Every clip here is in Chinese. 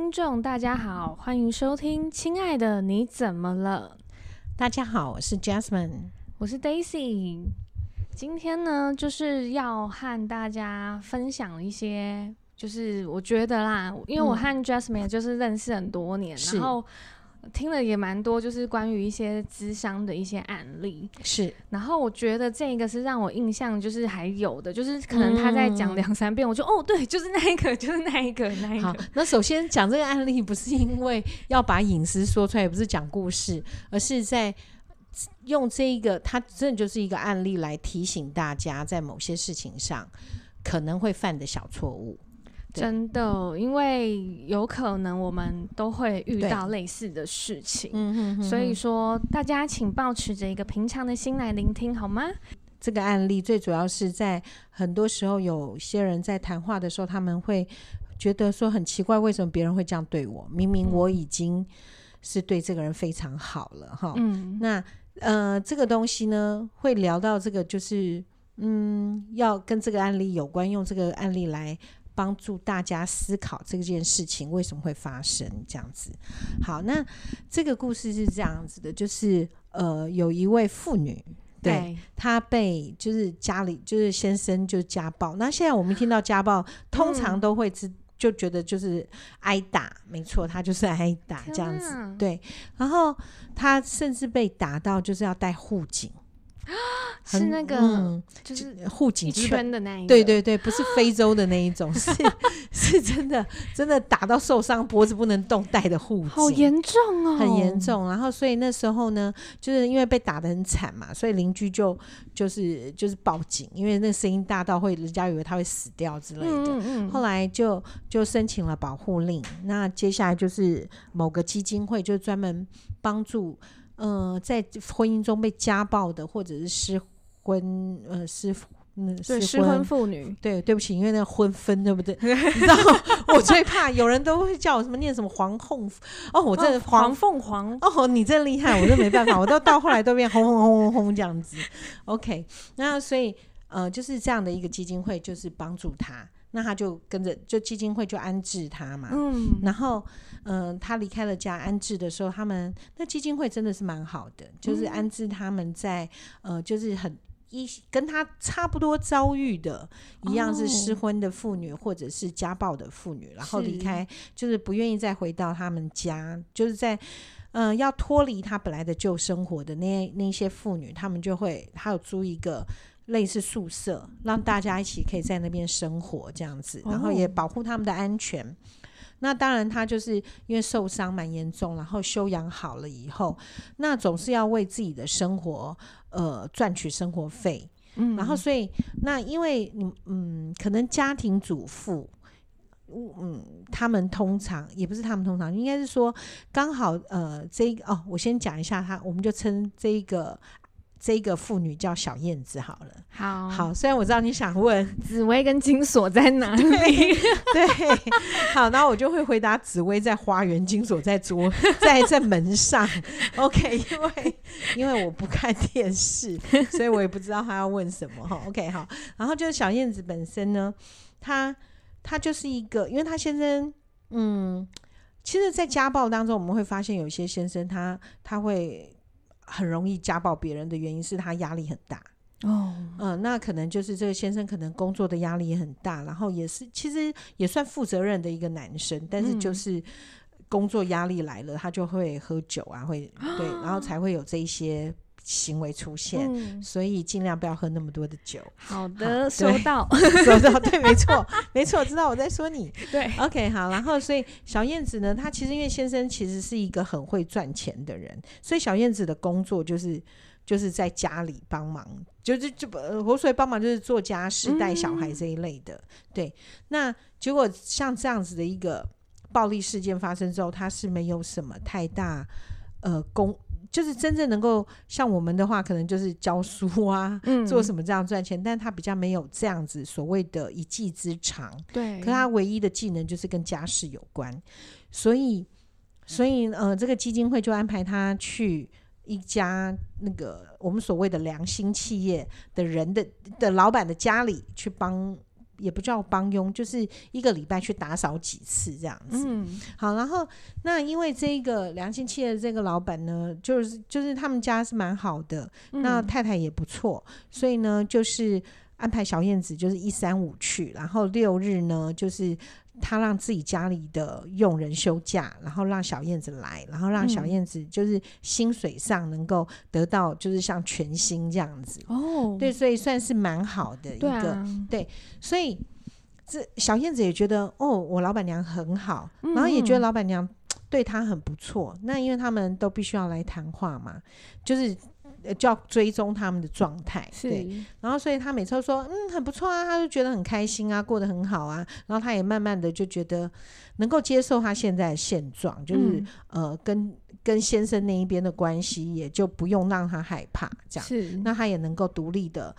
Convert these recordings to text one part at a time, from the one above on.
听众，大家好，欢迎收听《亲爱的你怎么了》。大家好，我是 Jasmine，我是 Daisy。今天呢，就是要和大家分享一些，就是我觉得啦，因为我和 Jasmine 就是认识很多年，嗯、然后。听了也蛮多，就是关于一些咨商的一些案例。是，然后我觉得这个是让我印象就是还有的，就是可能他在讲两三遍，我就、嗯、哦，对，就是那一个，就是那一个，那一个。好，那首先讲这个案例，不是因为要把隐私说出来，也不是讲故事，而是在用这一个，它真的就是一个案例来提醒大家，在某些事情上可能会犯的小错误。真的，因为有可能我们都会遇到类似的事情，所以说大家请保持着一个平常的心来聆听，好吗？这个案例最主要是在很多时候，有些人在谈话的时候，他们会觉得说很奇怪，为什么别人会这样对我？明明我已经是对这个人非常好了，哈、嗯。那呃，这个东西呢，会聊到这个，就是嗯，要跟这个案例有关，用这个案例来。帮助大家思考这件事情为什么会发生这样子。好，那这个故事是这样子的，就是呃，有一位妇女，对，对她被就是家里就是先生就家暴。那现在我们听到家暴，通常都会知就觉得就是挨打，没错，她就是挨打这样子。对，然后她甚至被打到就是要带护颈。是那个，嗯、就是护颈圈的那一种，对对对，不是非洲的那一种，是是真的，真的打到受伤，脖子不能动，带的护颈，好严重哦，很严重。然后，所以那时候呢，就是因为被打得很惨嘛，所以邻居就就是就是报警，因为那声音大到会人家以为他会死掉之类的。嗯嗯。后来就就申请了保护令，那接下来就是某个基金会就专门帮助。呃，在婚姻中被家暴的，或者是失婚，呃，失嗯，对，失婚妇女，对，对不起，因为那个婚分，对不对？你知道，我最怕有人都会叫我什么念什么黄凤哦，我这黄凤凰哦，你真厉害，我都没办法，我都到后来都变轰轰轰轰轰这样子。OK，那所以呃，就是这样的一个基金会，就是帮助他。那他就跟着，就基金会就安置他嘛。嗯，然后，嗯、呃，他离开了家安置的时候，他们那基金会真的是蛮好的，就是安置他们在，呃，就是很一跟他差不多遭遇的，一样是失婚的妇女或者是家暴的妇女，然后离开，就是不愿意再回到他们家，就是在，嗯、呃，要脱离他本来的旧生活的那那些妇女，他们就会还有租一个。类似宿舍，让大家一起可以在那边生活这样子，然后也保护他们的安全。哦、那当然，他就是因为受伤蛮严重，然后休养好了以后，那总是要为自己的生活呃赚取生活费。嗯，然后所以那因为嗯嗯，可能家庭主妇，嗯，他们通常也不是他们通常，应该是说刚好呃这一个哦，我先讲一下他，我们就称这一个。这个妇女叫小燕子，好了，好好。虽然我知道你想问紫薇跟金锁在哪里，对，对，好，然后我就会回答紫薇在花园，金锁在桌，在在门上。OK，因为因为我不看电视，所以我也不知道他要问什么哈。OK，好，然后就是小燕子本身呢，她她就是一个，因为她先生，嗯，其实，在家暴当中，我们会发现有些先生他他会。很容易家暴别人的原因是他压力很大哦，嗯，那可能就是这个先生可能工作的压力也很大，然后也是其实也算负责任的一个男生，但是就是工作压力来了，他就会喝酒啊，会对，然后才会有这一些。行为出现，嗯，所以尽量不要喝那么多的酒。好的，好，收到，收到，对，没错，没错，知道我在说你。对，OK，好。然后，所以小燕子呢，她其实因为先生其实是一个很会赚钱的人，所以小燕子的工作就是就是在家里帮忙，就是就活水帮忙，就是做家事、带小孩这一类的。嗯、对，那结果像这样子的一个暴力事件发生之后，他是没有什么太大呃功。就是真正能够像我们的话，可能就是教书啊，嗯、做什么这样赚钱，但他比较没有这样子所谓的一技之长。对，可他唯一的技能就是跟家事有关，所以，所以呃，这个基金会就安排他去一家那个我们所谓的良心企业的人的的老板的家里去帮也不叫帮佣，就是一个礼拜去打扫几次这样子。嗯，好，然后那因为这个良心企业的这个老板呢，就是就是他们家是蛮好的，嗯、那太太也不错，所以呢，就是安排小燕子就是一三五去，然后六日呢就是。他让自己家里的佣人休假，然后让小燕子来，然后让小燕子就是薪水上能够得到，就是像全薪这样子。哦，对，所以算是蛮好的一个。对，所以这小燕子也觉得，哦，我老板娘很好，然后也觉得老板娘对她很不错。那因为他们都必须要来谈话嘛，就是。就要追踪他们的状态，对，然后所以他每次都说，嗯，很不错啊，他就觉得很开心啊，过得很好啊，然后他也慢慢的就觉得能够接受他现在的现状，就是、嗯、呃，跟跟先生那一边的关系也就不用让他害怕，这样，是，那他也能够独立的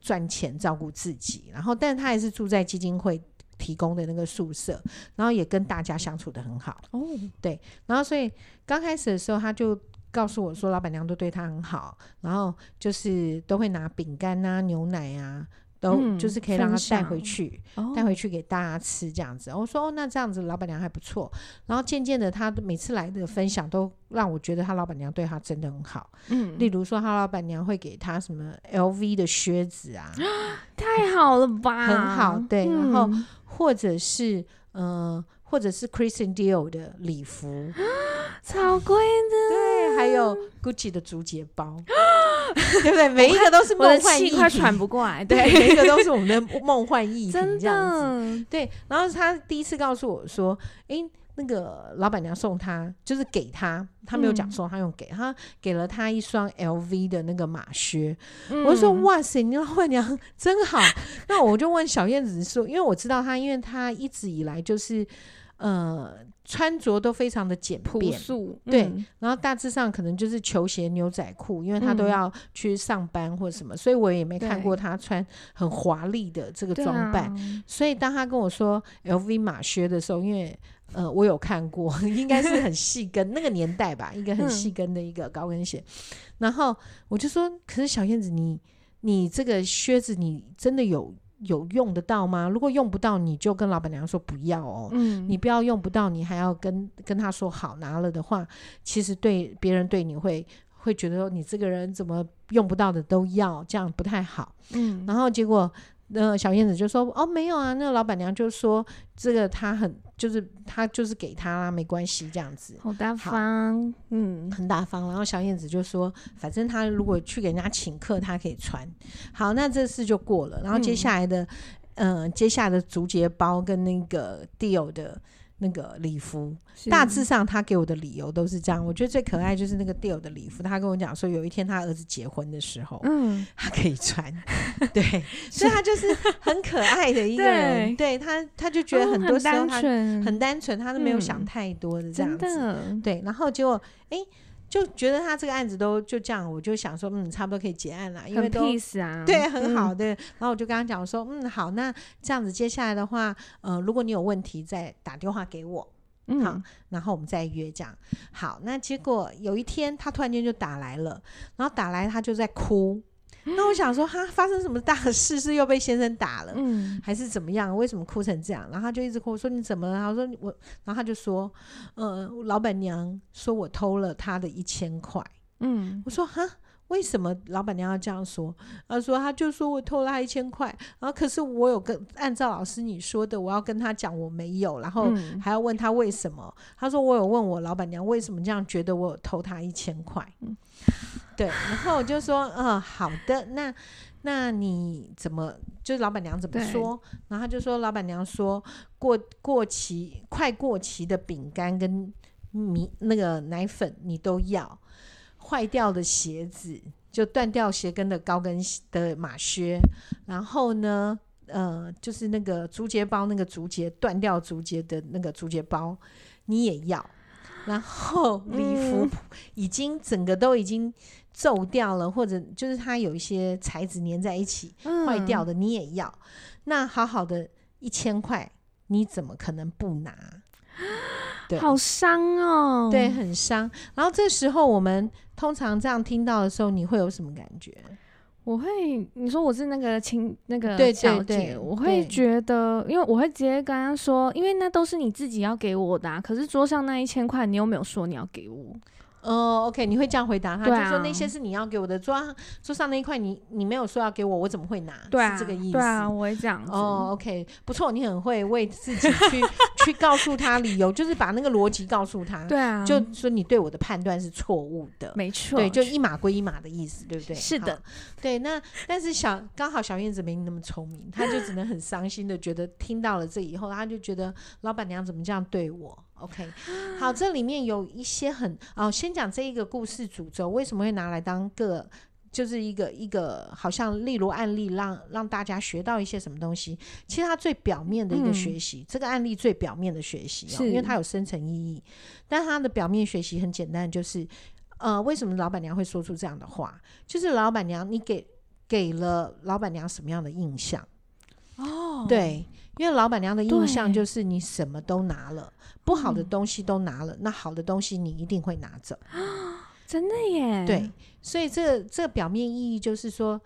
赚钱照顾自己，然后，但是他还是住在基金会提供的那个宿舍，然后也跟大家相处的很好，哦，对，然后所以刚开始的时候他就。告诉我说，老板娘都对他很好，然后就是都会拿饼干啊、牛奶啊，都就是可以让他带回去，带、嗯、回去给大家吃这样子。我说哦，那这样子老板娘还不错。然后渐渐的，他每次来的分享都让我觉得他老板娘对他真的很好。嗯，例如说他老板娘会给他什么 LV 的靴子啊，太好了吧？很好，对。嗯、然后或者是嗯、呃，或者是 Christian Dior 的礼服。超贵的，对，还有 Gucci 的竹节包，对不对？每一个都是梦幻逸品，快喘不过来。对，每一个都是我们的梦幻逸品，这样子。对，然后他第一次告诉我说：“哎、欸，那个老板娘送他，就是给他，他没有讲说他用给他，给了他一双 LV 的那个马靴。嗯”我就说：“哇塞，你老板娘真好。”那我就问小燕子说：“因为我知道他，因为他一直以来就是。”呃，穿着都非常的简便，朴素，对、嗯，然后大致上可能就是球鞋、牛仔裤，因为他都要去上班或什么，嗯、所以我也没看过他穿很华丽的这个装扮。所以当他跟我说 LV 马靴的时候，因为呃，我有看过，应该是很细跟那个年代吧，一个很细跟的一个高跟鞋。然后我就说，可是小燕子，你你这个靴子，你真的有？有用得到吗？如果用不到，你就跟老板娘说不要哦。嗯，你不要用不到，你还要跟跟他说好拿了的话，其实对别人对你会会觉得说你这个人怎么用不到的都要，这样不太好。嗯，然后结果。那、呃、小燕子就说：“哦，没有啊，那个老板娘就说这个她很就是她就是给她啦，没关系这样子，好大方，嗯，很大方。然后小燕子就说，反正她如果去给人家请客，她可以穿。好，那这事就过了。然后接下来的，嗯，呃、接下来的竹节包跟那个 Dior 的。”那个礼服，大致上他给我的理由都是这样。我觉得最可爱就是那个 deal 的礼服，他跟我讲说，有一天他儿子结婚的时候，嗯，他可以穿，对，所以他就是很可爱的一个人。对，对他，他就觉得很多时候他很单纯，他都没有想太多的这样子。嗯、对，然后结果，哎。就觉得他这个案子都就这样，我就想说，嗯，差不多可以结案了，因为都对，很好的。嗯、然后我就跟他讲说，嗯，好，那这样子接下来的话，呃，如果你有问题再打电话给我，嗯，好，然后我们再约这样。好，那结果有一天他突然间就打来了，然后打来他就在哭。那我想说，哈，发生什么大事？是又被先生打了，嗯，还是怎么样？为什么哭成这样？然后他就一直哭，我说你怎么了？他说我，然后他就说，呃，老板娘说我偷了他的一千块，嗯，我说哈，为什么老板娘要这样说？他说他就说我偷了他一千块，然后可是我有跟按照老师你说的，我要跟他讲我没有，然后还要问他为什么？他说我有问我老板娘为什么这样觉得我有偷他一千块，嗯。对，然后我就说，嗯、呃，好的，那那你怎么，就是老板娘怎么说？然后他就说，老板娘说过过期、快过期的饼干跟米那个奶粉你都要，坏掉的鞋子就断掉鞋跟的高跟的马靴，然后呢，呃，就是那个竹节包，那个竹节断掉竹节的那个竹节包你也要。然后礼服已经整个都已经皱掉了，嗯，或者就是它有一些材质粘在一起，嗯，坏掉的，你也要。那好好的一千块，你怎么可能不拿？对，好伤哦，对，很伤。然后这时候我们通常这样听到的时候，你会有什么感觉？我会，你说我是那个亲那个对小姐，对对我会觉得，因为我会直接跟他说，因为那都是你自己要给我的啊，可是桌上那一千块，你又没有说你要给我。哦、uh,，OK，你会这样回答他，啊、就说那些是你要给我的，桌上桌上那一块你你没有说要给我，我怎么会拿？对啊，是这个意思。对啊，我会这样子。哦、oh,，OK，不错，你很会为自己去去告诉他理由，就是把那个逻辑告诉他。对啊，就说你对我的判断是错误的，没错。对，就一码归一码的意思，对不对？是的，对。那但是小刚好小燕子没你那么聪明，她就只能很伤心的觉得听到了这以后，她就觉得老板娘怎么这样对我？OK，好，这里面有一些很哦，先讲这一个故事主轴为什么会拿来当个，就是一个一个好像例如案例让，让让大家学到一些什么东西。其实它最表面的一个学习，嗯、这个案例最表面的学习、哦，因为它有深层意义。但它的表面学习很简单，就是呃，为什么老板娘会说出这样的话？就是老板娘，你给给了老板娘什么样的印象？哦，对。因为老板娘的印象就是你什么都拿了，不好的东西都拿了，嗯，那好的东西你一定会拿走。真的耶？对，所以这这表面意义就是说，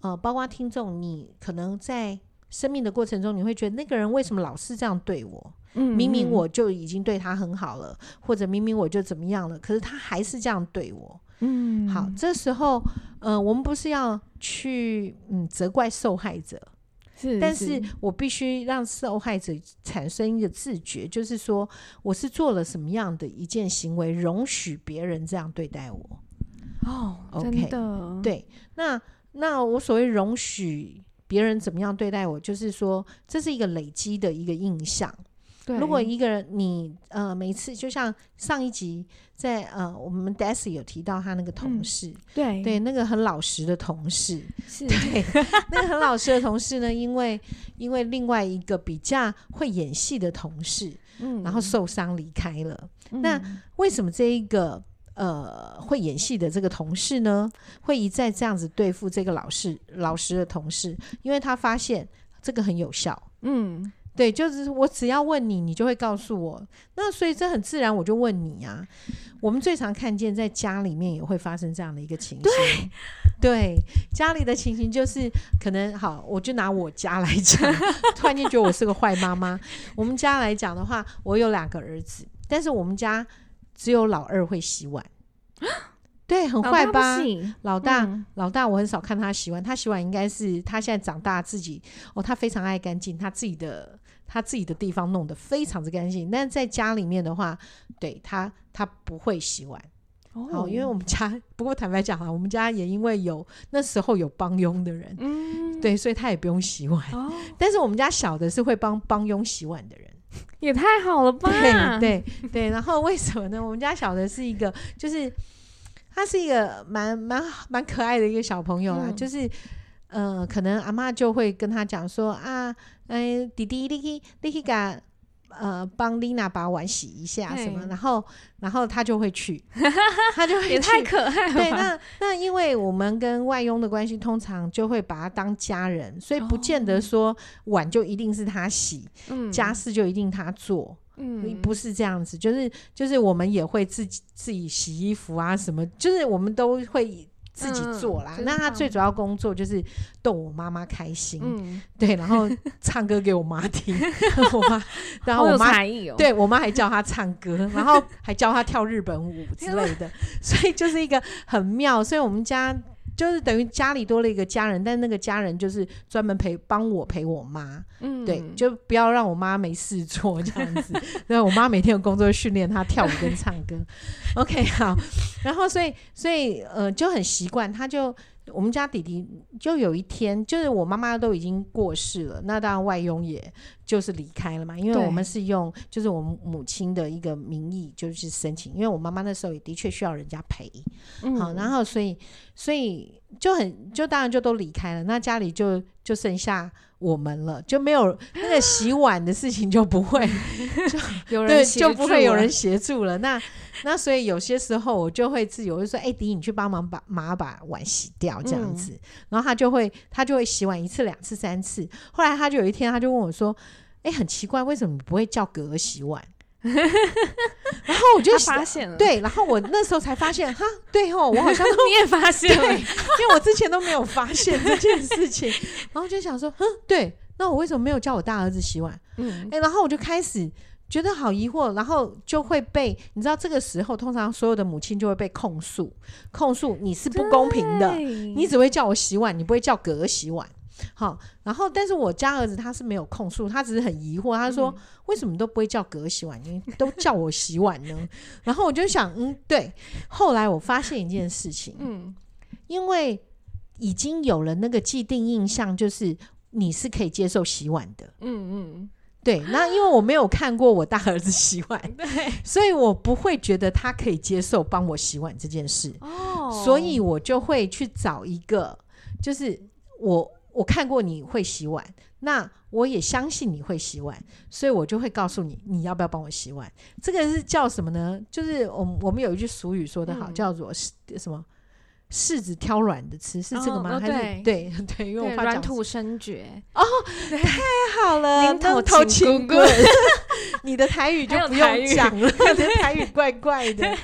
呃，包括听众，你可能在生命的过程中，你会觉得那个人为什么老是这样对我？嗯，明明我就已经对他很好了，或者明明我就怎么样了，可是他还是这样对我。嗯，好，这时候，呃，我们不是要去嗯责怪受害者。是是，但是我必须让受害者产生一个自觉，就是说我是做了什么样的一件行为，容许别人这样对待我。哦，OK，对，那那我所谓容许别人怎么样对待我，就是说这是一个累积的一个印象。如果一个人你呃每次就像上一集在呃我们 Daisy 有提到他那个同事，嗯、对。对，那个很老实的同事，是。对那个很老实的同事呢，因为因为另外一个比较会演戏的同事，嗯，然后受伤离开了。嗯、那为什么这一个呃会演戏的这个同事呢，会一再这样子对付这个老实老实的同事？因为他发现这个很有效，嗯。对，就是我只要问你，你就会告诉我。那所以这很自然，我就问你啊。我们最常看见在家里面也会发生这样的一个情形。对，对，家里的情形就是可能好，我就拿我家来讲，突然间觉得我是个坏妈妈。我们家来讲的话，我有两个儿子，但是我们家只有老二会洗碗。对，很坏吧？老大，嗯、老大，我很少看他洗碗。他洗碗应该是他现在长大自己哦，他非常爱干净，他自己的他自己的地方弄得非常之干净。但是在家里面的话，对他他不会洗碗哦，哦，因为我们家不过坦白讲啊，我们家也因为有那时候有帮佣的人，嗯，对，所以他也不用洗碗。哦、但是我们家小的是会帮帮佣洗碗的人，也太好了吧？对对对。然后为什么呢？我们家小的是一个就是。他是一个蛮蛮蛮可爱的一个小朋友啦，嗯、就是，呃，可能阿妈就会跟他讲说啊，哎、呃，弟弟，你去你去给呃帮丽娜把碗洗一下什么，然后然后他就会去，他就会也太可爱了。对，那那因为我们跟外佣的关系，通常就会把他当家人，所以不见得说碗就一定是他洗，嗯、家事就一定他做。嗯，不是这样子，就是就是我们也会自己自己洗衣服啊，什么，就是我们都会自己做啦。嗯、那他最主要工作就是逗我妈妈开心，嗯，对，然后唱歌给我妈听，我妈，然后我妈，对我妈还教他唱歌，然后还教他跳日本舞之 类的，所以就是一个很妙，所以我们家。就是等于家里多了一个家人，但那个家人就是专门陪帮我陪我妈，嗯，对，就不要让我妈没事做这样子。那，我妈每天有工作训练她跳舞跟唱歌。OK，好，然后所以所以呃就很习惯，她就。我们家弟弟就有一天，就是我妈妈都已经过世了，那当然外佣也就是离开了嘛，因为我们是用就是我们母亲的一个名义就是申请，因为我妈妈那时候也的确需要人家陪，嗯、好，然后所以所以就很就当然就都离开了，那家里就就剩下我们了，就没有那个洗碗的事情就不会 就 有人对就不会有人协助了，那。那所以有些时候我就会自己，我就说：“哎、欸，迪，你去帮忙把妈把碗洗掉，这样子。嗯”然后他就会他就会洗碗一次、两次、三次。后来他就有一天，他就问我说：“哎、欸，很奇怪，为什么你不会叫哥哥洗碗？” 然后我就发现了，对，然后我那时候才发现，哈，对哦，我好像都你也发现了，因为我之前都没有发现这件事情，然后就想说，哼，对，那我为什么没有叫我大儿子洗碗？嗯，哎，然后我就开始觉得好疑惑，然后就会被你知道，这个时候通常所有的母亲就会被控诉，控诉你是不公平的，你只会叫我洗碗，你不会叫哥哥洗碗。好，然后但是我家儿子他是没有控诉，他只是很疑惑，他说、嗯、为什么都不会叫哥洗碗，你都叫我洗碗呢？然后我就想，嗯，对。后来我发现一件事情，嗯，因为已经有了那个既定印象，就是你是可以接受洗碗的，嗯嗯，对。那因为我没有看过我大儿子洗碗，对，所以我不会觉得他可以接受帮我洗碗这件事，哦，所以我就会去找一个，就是我。我看过你会洗碗，那我也相信你会洗碗，所以我就会告诉你，你要不要帮我洗碗？这个是叫什么呢？就是我们我们有一句俗语说的好，嗯、叫做什么“柿子挑软的吃”，是这个吗？哦、还是对对 对，因为我怕讲软土生绝哦，太好了，头头头轻滚，你的台语就不用讲了，你的台语怪怪的。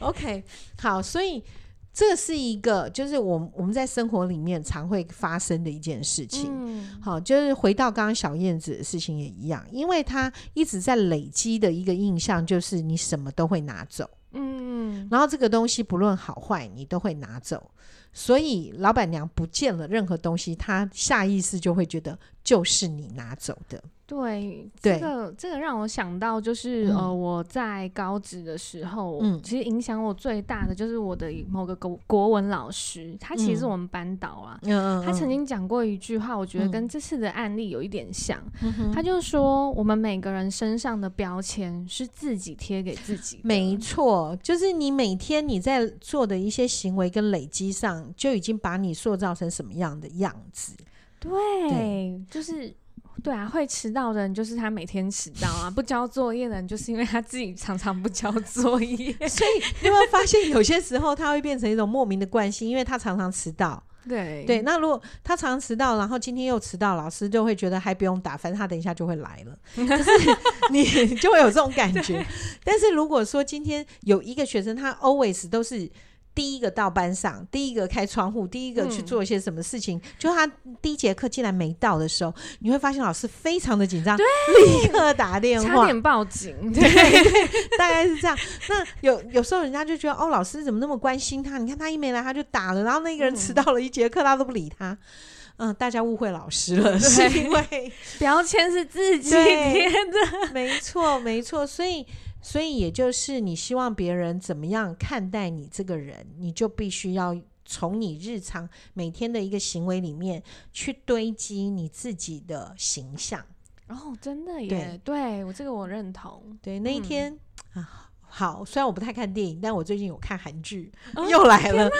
OK，好，所以。这是一个，就是我我们在生活里面常会发生的一件事情。嗯、好，就是回到刚刚小燕子的事情也一样，因为她一直在累积的一个印象就是你什么都会拿走，嗯，然后这个东西不论好坏，你都会拿走，所以老板娘不见了任何东西，她下意识就会觉得就是你拿走的。对，这个这个让我想到，就是、嗯、呃，我在高职的时候，嗯，其实影响我最大的就是我的某个国国文老师，他其实是我们班导啊，嗯、他曾经讲过一句话，我觉得跟这次的案例有一点像，嗯、他就说我们每个人身上的标签是自己贴给自己的，没错，就是你每天你在做的一些行为跟累积上，就已经把你塑造成什么样的样子，对，对。就是。对啊，会迟到的人就是他每天迟到啊，不交作业的人就是因为他自己常常不交作业。所以你有没有发现，有些时候他会变成一种莫名的惯性，因为他常常迟到。对对，那如果他常常迟到，然后今天又迟到，老师就会觉得还不用打，反正他等一下就会来了，就是 你就会有这种感觉。但是如果说今天有一个学生，他 always 都是。第一个到班上，第一个开窗户，第一个去做一些什么事情，嗯、就他第一节课竟然没到的时候，你会发现老师非常的紧张，对，立刻打电话，差点报警，对，大概是这样。那有有时候人家就觉得，哦，老师怎么那么关心他？你看他一没来他就打了，然后那个人迟到了一节课，他都不理他。嗯，大家误会老师了，是因为 标签是自己贴的，没错，没错，所以。所以，也就是你希望别人怎么样看待你这个人，你就必须要从你日常每天的一个行为里面去堆积你自己的形象。哦，真的耶！对，对我这个我认同。对，那一天、嗯、啊。好，虽然我不太看电影，但我最近有看韩剧，哦，又来了。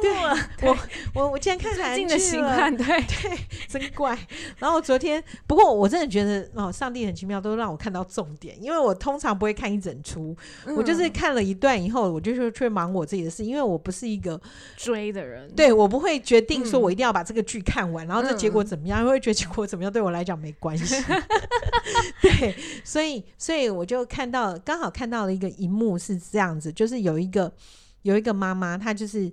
对，我我我今天看韩剧了，对对，真怪。然后昨天，不过我真的觉得哦，上帝很奇妙，都让我看到重点，因为我通常不会看一整出，嗯，我就是看了一段以后，我就去忙我自己的事，因为我不是一个追的人，对，我不会决定说我一定要把这个剧看完，嗯，然后这结果怎么样，因为觉得结果怎么样对我来讲没关系。对，所以所以我就看到，刚好看到了一个荧幕是这样子，就是有一个有一个妈妈，她就是。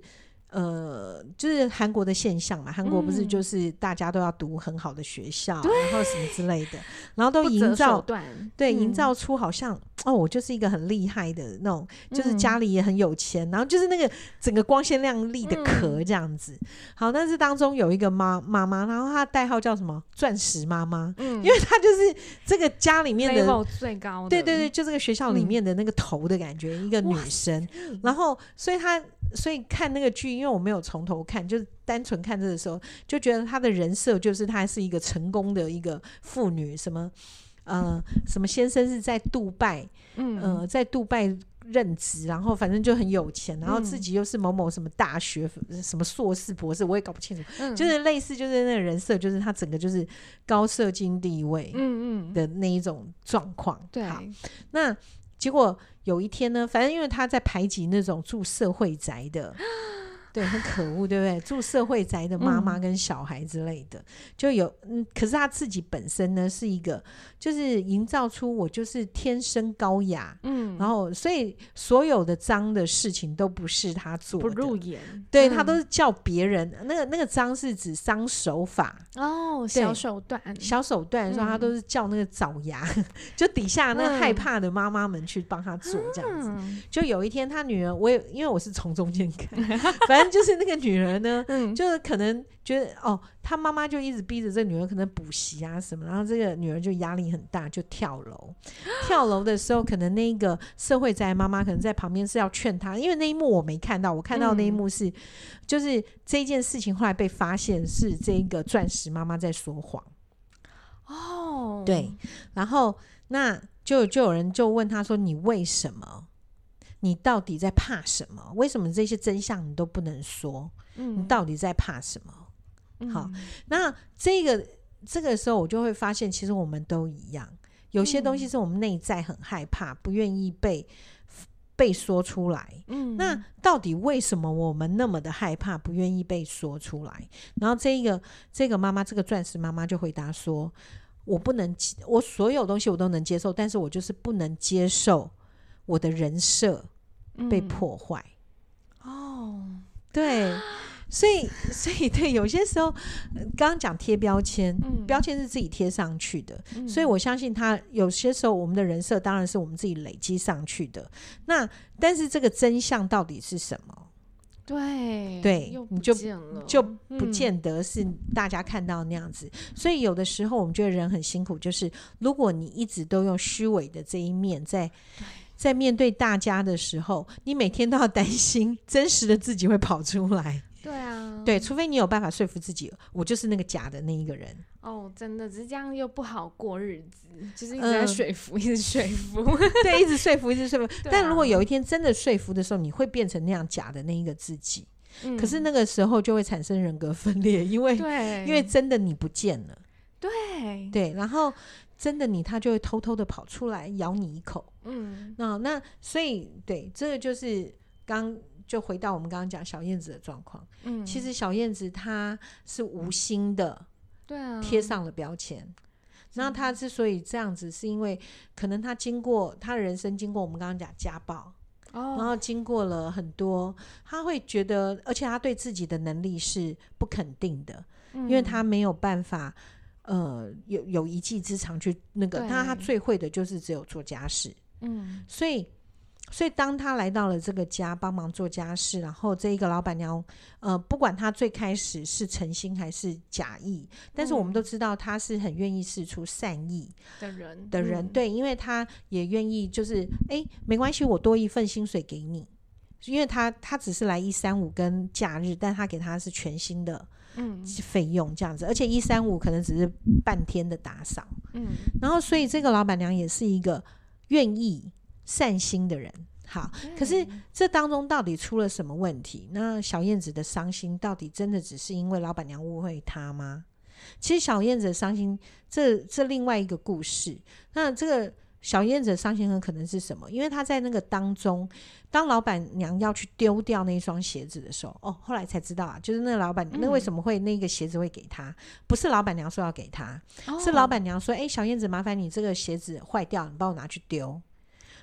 呃，就是韩国的现象嘛，韩国不是就是大家都要读很好的学校，嗯、然后什么之类的，然后都营造对营、嗯、造出好像哦，我就是一个很厉害的那种，就是家里也很有钱，嗯、然后就是那个整个光鲜亮丽的壳这样子。嗯、好，但是当中有一个妈妈妈，然后她代号叫什么？钻石妈妈，嗯，因为她就是这个家里面的最高的，对对对，就这个学校里面的那个头的感觉，嗯、一个女生，然后所以她。所以看那个剧，因为我没有从头看，就是单纯看这个时候，就觉得她的人设就是她是一个成功的一个妇女，什么呃什么先生是在杜拜，嗯。呃在杜拜任职，然后反正就很有钱，然后自己又是某某什么大学、嗯、什么硕士博士，我也搞不清楚，嗯、就是类似就是那个人设，就是她整个就是高社经地位嗯嗯。的那一种状况，对、那结果。有一天呢，反正因为他在排挤那种住社会宅的 对，很可恶，对不对？住社会宅的妈妈跟小孩之类的，嗯、就有嗯，可是他自己本身呢是一个，就是营造出我就是天生高雅，嗯，然后所以所有的脏的事情都不是他做的，不入眼，对、嗯、他都是叫别人。那个那个脏是指脏手法哦，小手段，小手段的时候，他都是叫那个爪牙，嗯、就底下那个害怕的妈妈们去帮他做这样子。嗯、就有一天，他女儿，我也因为我是从中间看，反正。就是那个女儿呢，嗯，就是可能觉得哦，她妈妈就一直逼着这个女儿可能补习啊什么，然后这个女儿就压力很大，就跳楼。跳楼的时候，可能那个社会宅妈妈可能在旁边是要劝她，因为那一幕我没看到，我看到那一幕是，嗯、就是这件事情后来被发现是这个钻石妈妈在说谎。哦，对，然后那就就有人就问她说：“你为什么？”你到底在怕什么？为什么这些真相你都不能说？嗯，你到底在怕什么？嗯、好，那这个这个时候我就会发现，其实我们都一样，有些东西是我们内在很害怕，不愿意被被说出来。嗯，那到底为什么我们那么的害怕，不愿意被说出来？然后这个这个妈妈，这个钻石妈妈就回答说：“我不能，我所有东西我都能接受，但是我就是不能接受我的人设。”被破坏、嗯、哦，对，所以所以对，有些时候刚刚讲贴标签，嗯、标签是自己贴上去的，嗯、所以我相信他有些时候我们的人设当然是我们自己累积上去的。那但是这个真相到底是什么？对对，你就就不见得是大家看到那样子。嗯、所以有的时候我们觉得人很辛苦，就是如果你一直都用虚伪的这一面在。在面对大家的时候，你每天都要担心真实的自己会跑出来。对啊，对，除非你有办法说服自己，我就是那个假的那一个人。哦，真的，只是这样又不好过日子，就是一直在说服，嗯、一直说服，对，一直说服，一直说服。啊、但如果有一天真的说服的时候，你会变成那样假的那一个自己。嗯、可是那个时候就会产生人格分裂，因为对因为真的你不见了。对对，然后。真的你，他就会偷偷的跑出来咬你一口。嗯，那那所以对，这个就是刚就回到我们刚刚讲小燕子的状况。嗯，其实小燕子她是无心的，对啊，贴上了标签。那她之所以这样子，是因为可能她经过她的人生经过我们刚刚讲家暴，哦，然后经过了很多，她会觉得，而且她对自己的能力是不肯定的，因为她没有办法。呃，有有一技之长去那个，他他最会的就是只有做家事，嗯，所以所以当他来到了这个家帮忙做家事，然后这一个老板娘，呃，不管他最开始是诚心还是假意，但是我们都知道他是很愿意试出善意的人的人，对，因为他也愿意就是，哎，没关系，我多一份薪水给你，因为他他只是来一三五跟假日，但他给他是全新的。嗯，费用这样子，而且一三五可能只是半天的打扫，嗯，然后所以这个老板娘也是一个愿意善心的人。好，可是这当中到底出了什么问题？那小燕子的伤心到底真的只是因为老板娘误会她吗？其实小燕子的伤心，这这另外一个故事。那这个。小燕子的伤心很可能是什么？因为她在那个当中，当老板娘要去丢掉那一双鞋子的时候，哦，后来才知道啊，就是那个老板，嗯、那为什么会那个鞋子会给她？不是老板娘说要给她，哦、是老板娘说：“哎、欸，小燕子，麻烦你这个鞋子坏掉，你帮我拿去丢。”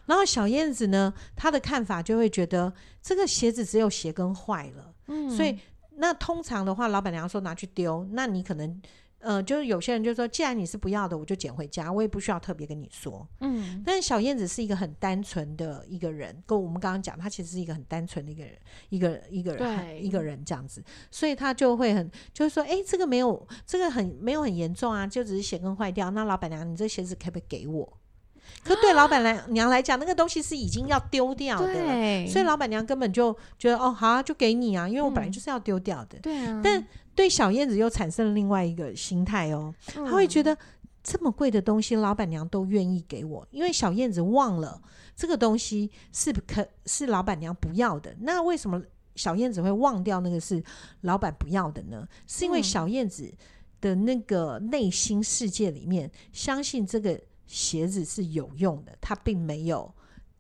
然后小燕子呢，她的看法就会觉得这个鞋子只有鞋跟坏了，嗯，所以那通常的话，老板娘说拿去丢，那你可能。呃，就是有些人就说，既然你是不要的，我就捡回家，我也不需要特别跟你说。嗯，但是小燕子是一个很单纯的一个人，跟我们刚刚讲，她其实是一个很单纯的一个人，一个一个人，一个人这样子，所以她就会很，就是说，哎、欸，这个没有，这个很没有很严重啊，就只是鞋跟坏掉。那老板娘，你这鞋子可不可以给我？可对老板娘来讲，那个东西是已经要丢掉的，对所以老板娘根本就觉得，哦，好啊，就给你啊，因为我本来就是要丢掉的。嗯、对啊，但。对小燕子又产生了另外一个心态哦，他会觉得这么贵的东西，老板娘都愿意给我，因为小燕子忘了这个东西是可是老板娘不要的。那为什么小燕子会忘掉那个是老板不要的呢？是因为小燕子的那个内心世界里面相信这个鞋子是有用的，她并没有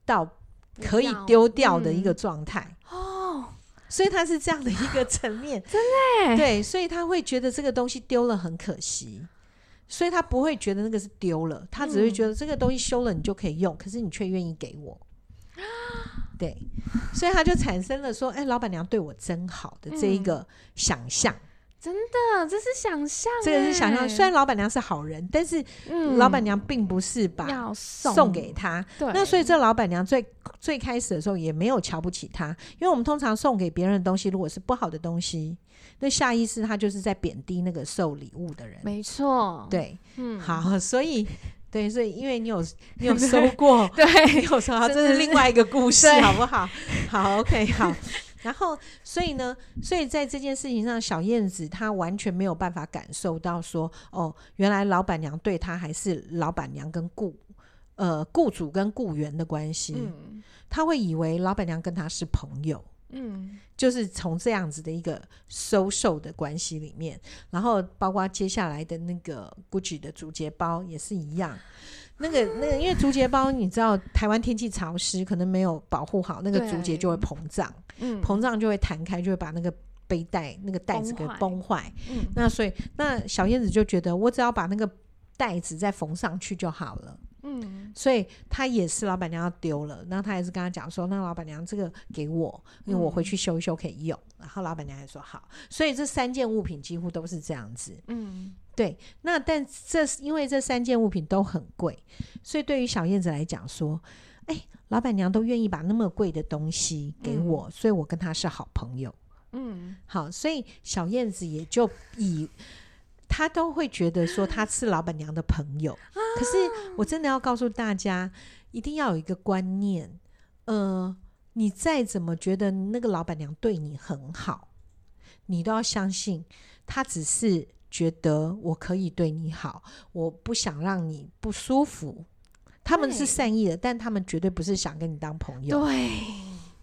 到可以丢掉的一个状态。哦。所以他是这样的一个层面，真的对，所以他会觉得这个东西丢了很可惜，所以他不会觉得那个是丢了，他只会觉得这个东西修了你就可以用，嗯、可是你却愿意给我，对，所以他就产生了说，哎、欸，老板娘对我真好的这一个想象。嗯真的，这是想象。这个是想象。虽然老板娘是好人，但是老板娘并不是把送给他。对。那所以这老板娘最最开始的时候也没有瞧不起他，因为我们通常送给别人的东西，如果是不好的东西，那下意识他就是在贬低那个受礼物的人。没错。对。嗯。好，所以对，所以因为你有你有 收过，对，你有收，这是另外一个故事，好不好？好，OK，好。然后，所以呢，所以在这件事情上，小燕子她完全没有办法感受到说，哦，原来老板娘对她还是老板娘跟雇，呃，雇主跟雇员的关系。嗯，她会以为老板娘跟她是朋友。嗯，就是从这样子的一个收受的关系里面，然后包括接下来的那个 Gucci 的竹节包也是一样。那个那个，因为竹节包，你知道台湾天气潮湿，可能没有保护好，那个竹节就会膨胀，嗯，膨胀就会弹开，就会把那个背带那个袋子给崩坏。嗯，那所以那小燕子就觉得，我只要把那个袋子再缝上去就好了。嗯，所以他也是老板娘要丢了，然后他也是跟他讲说，那老板娘这个给我，因为我回去修一修可以用。然后老板娘还说好，所以这三件物品几乎都是这样子。嗯。对，那但这是因为这三件物品都很贵，所以对于小燕子来讲说，哎，老板娘都愿意把那么贵的东西给我，嗯、所以我跟她是好朋友。嗯，好，所以小燕子也就以她都会觉得说他是老板娘的朋友。啊、可是我真的要告诉大家，一定要有一个观念，呃，你再怎么觉得那个老板娘对你很好，你都要相信他只是。觉得我可以对你好，我不想让你不舒服。他们是善意的，但他们绝对不是想跟你当朋友。对，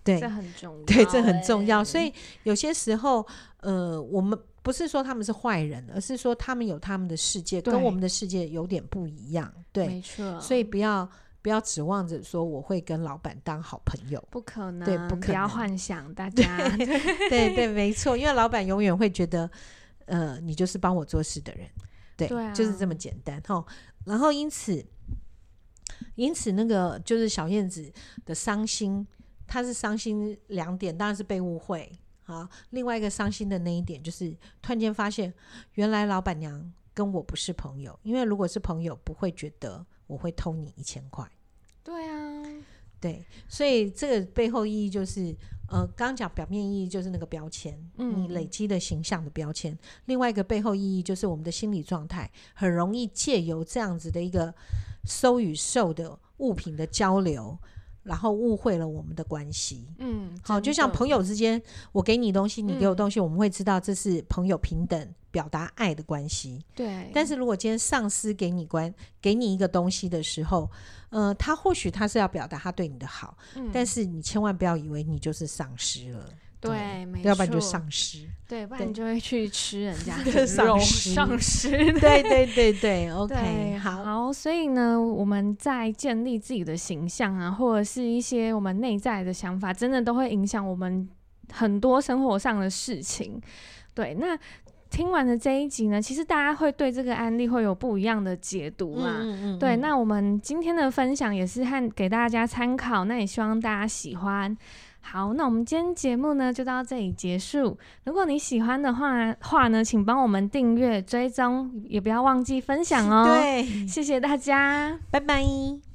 对，这很重要。对，这很重要。所以有些时候，呃，我们不是说他们是坏人，而是说他们有他们的世界，跟我们的世界有点不一样。对，没错。所以不要不要指望着说我会跟老板当好朋友，不可能。对，不可能。不要幻想，大家。对对对，没错。因为老板永远会觉得。呃，你就是帮我做事的人，对，就是这么简单哈。然后因此，因此那个就是小燕子的伤心，她是伤心两点，当然是被误会啊。另外一个伤心的那一点就是突然间发现，原来老板娘跟我不是朋友，因为如果是朋友，不会觉得我会偷你一千块。对啊，对，所以这个背后意义就是。呃，刚刚讲表面意义就是那个标签，嗯，你累积的形象的标签。另外一个背后意义就是我们的心理状态，很容易借由这样子的一个收与受的物品的交流，然后误会了我们的关系。嗯，好，就像朋友之间，我给你东西，你给我东西，嗯，我们会知道这是朋友平等表达爱的关系。对。但是如果今天上司给你关给你一个东西的时候，呃，他或许他是要表达他对你的好，嗯，但是你千万不要以为你就是上司了，对，没错，要不然就丧尸，对，不然你就会去吃人家 的肉，丧尸，对对对对，OK，对好，好，所以呢，我们在建立自己的形象啊，或者是一些我们内在的想法，真的都会影响我们很多生活上的事情，对，那。听完了这一集呢，其实大家会对这个案例会有不一样的解读嘛？嗯嗯嗯、对，那我们今天的分享也是和给大家参考，那也希望大家喜欢。好，那我们今天节目呢就到这里结束。如果你喜欢的话话呢，请帮我们订阅、追踪，也不要忘记分享哦。对，谢谢大家，拜拜。